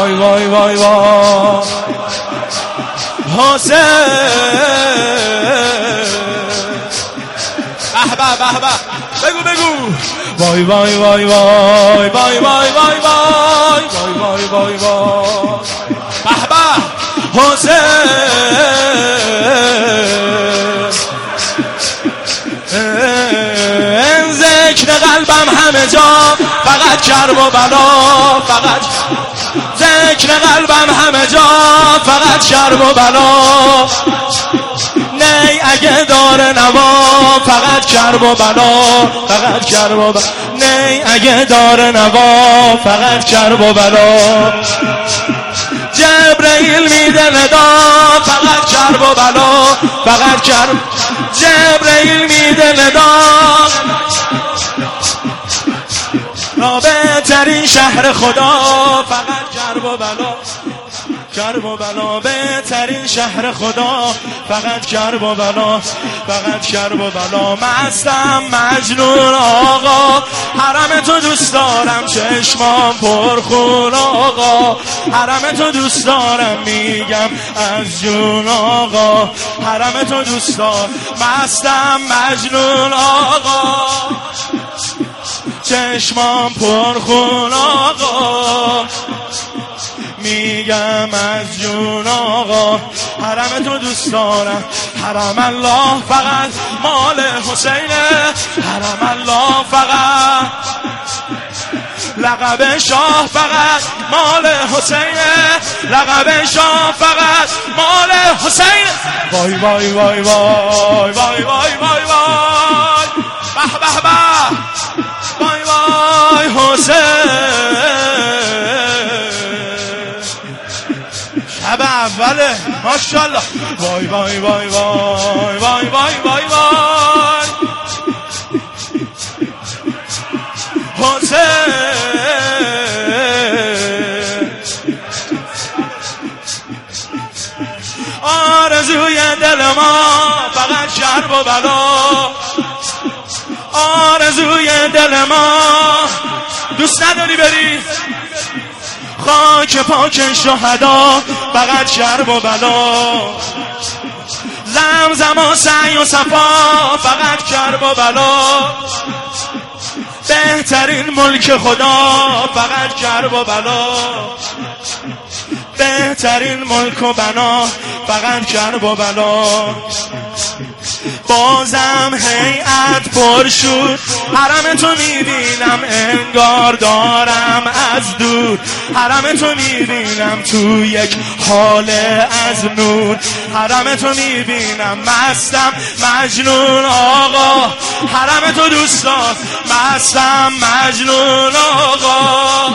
وای وای وای وای حسین به به به بگو بگو وای وای وای وای وای وای وای وای وای وای وای وای به به حسین ذکر قلبم همه جا فقط کرب و بلا فقط ذکر قلبم همه جا فقط شرم و بلا. نی اگه داره نوا فقط کرب و بلا فقط کرب و بلا. نی اگه داره نوا فقط کرب و بلا. جبرئیل میده ندا فقط کرب و بلا فقط کرب جبرئیل میده ندا. بهترین شهر خدا فقط و بلا کرب و بلا بهترین شهر خدا. فقط کرب و بلا فقط کرب و بلا مستم مجنون آقا. حرم تو دوست دارم. چشمام پرخون آقا. حرم تو دوست دارم. میگم از جون آقا. حرم تو دوست دارم مستم مجنون آقا. چشمام پرخون آقا. میگم از جون آقا حرم تو دوست دارم. حرم الله فقط مال حسینه. حرم الله فقط لقب شاه فقط مال حسینه. لقب شاه فقط مال حسین وای وای وای وای وای وای وای وای. به به به. وای وای حسین. شب اوله ماشاءالله. وای وای وای وای وای وای وای وای. حسین. آرزوی دل ما فقط شرب و بلا. آرزوی دل ما دوست نداری بری؟ خاک پاک شهدا. فقط شرب و بلا. زمزم و سعی و صفا فقط کرب و بلا. بهترین ملک خدا فقط کرب و بلا. بهترین ملک و بنا فقط کرب و بلا. بازم هیئت پر شد. حرم تو می‌بینم انگار دارم از دور. حرم تو می‌بینم تو یک حال از نور. حرم تو می‌بینم مستم مجنون آقا. حرم تو دوستان مستم مجنون آقا.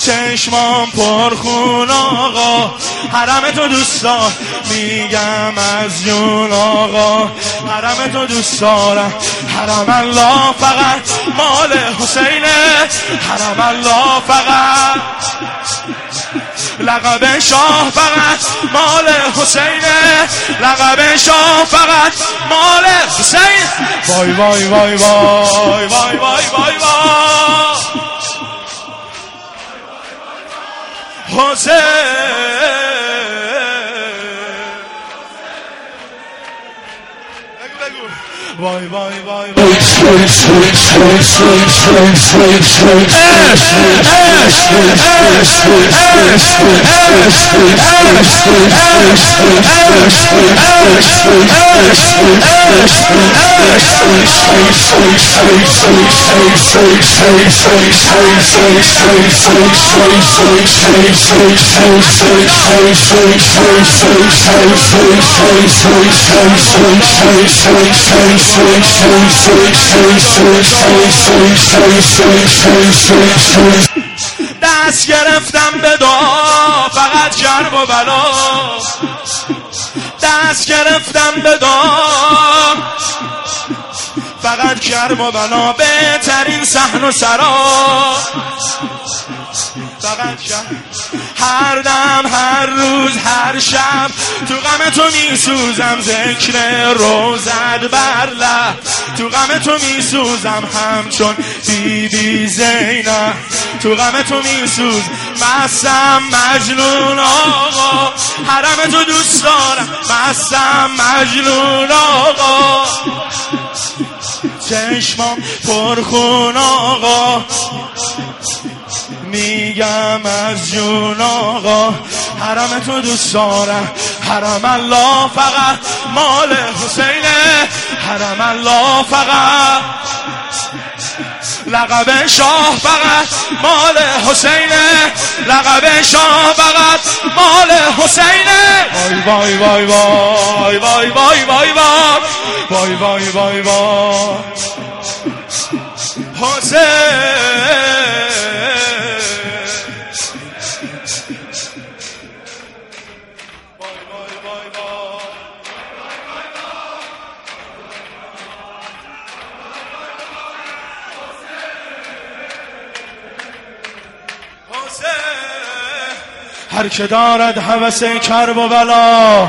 چشمام پرخون آقا. حرم تو دوستان میگم از جون آقا. حرم تو دوست دارم حرم الله فقط مال حسینه. حرم الله فقط لقب شاه فقط مال حسینه. لقب شاه فقط مال حسین. وای وای وای وای وای وای وای وای حسین وای وای. حاضر. Vay vay vay vay. دست گرفتم به دعا فقط کرب و بلا. دست گرفتم به دعا فقط کرب و بلا. بهترین صحن و سرا. فقط شب هر دم هر روز هر شب تو غم تو میسوزم ذکر روزد بر تو غم تو میسوزم همچون بی زینب. تو غم تو میسوز مستم مجنون آقا. حرم تو دوست دارم مستم مجنون آقا. چشمام پرخون آقا. میگم از جون آقا حرم تو دوست دارم حرم الله فقط مال حسینه حرم الله فقط لقب شاه فقط مال حسینه لقب شاه فقط مال حسینه وای وای وای وای وای وای وای وای وای وای وای حسین هر که دارد حوث کرب و بلا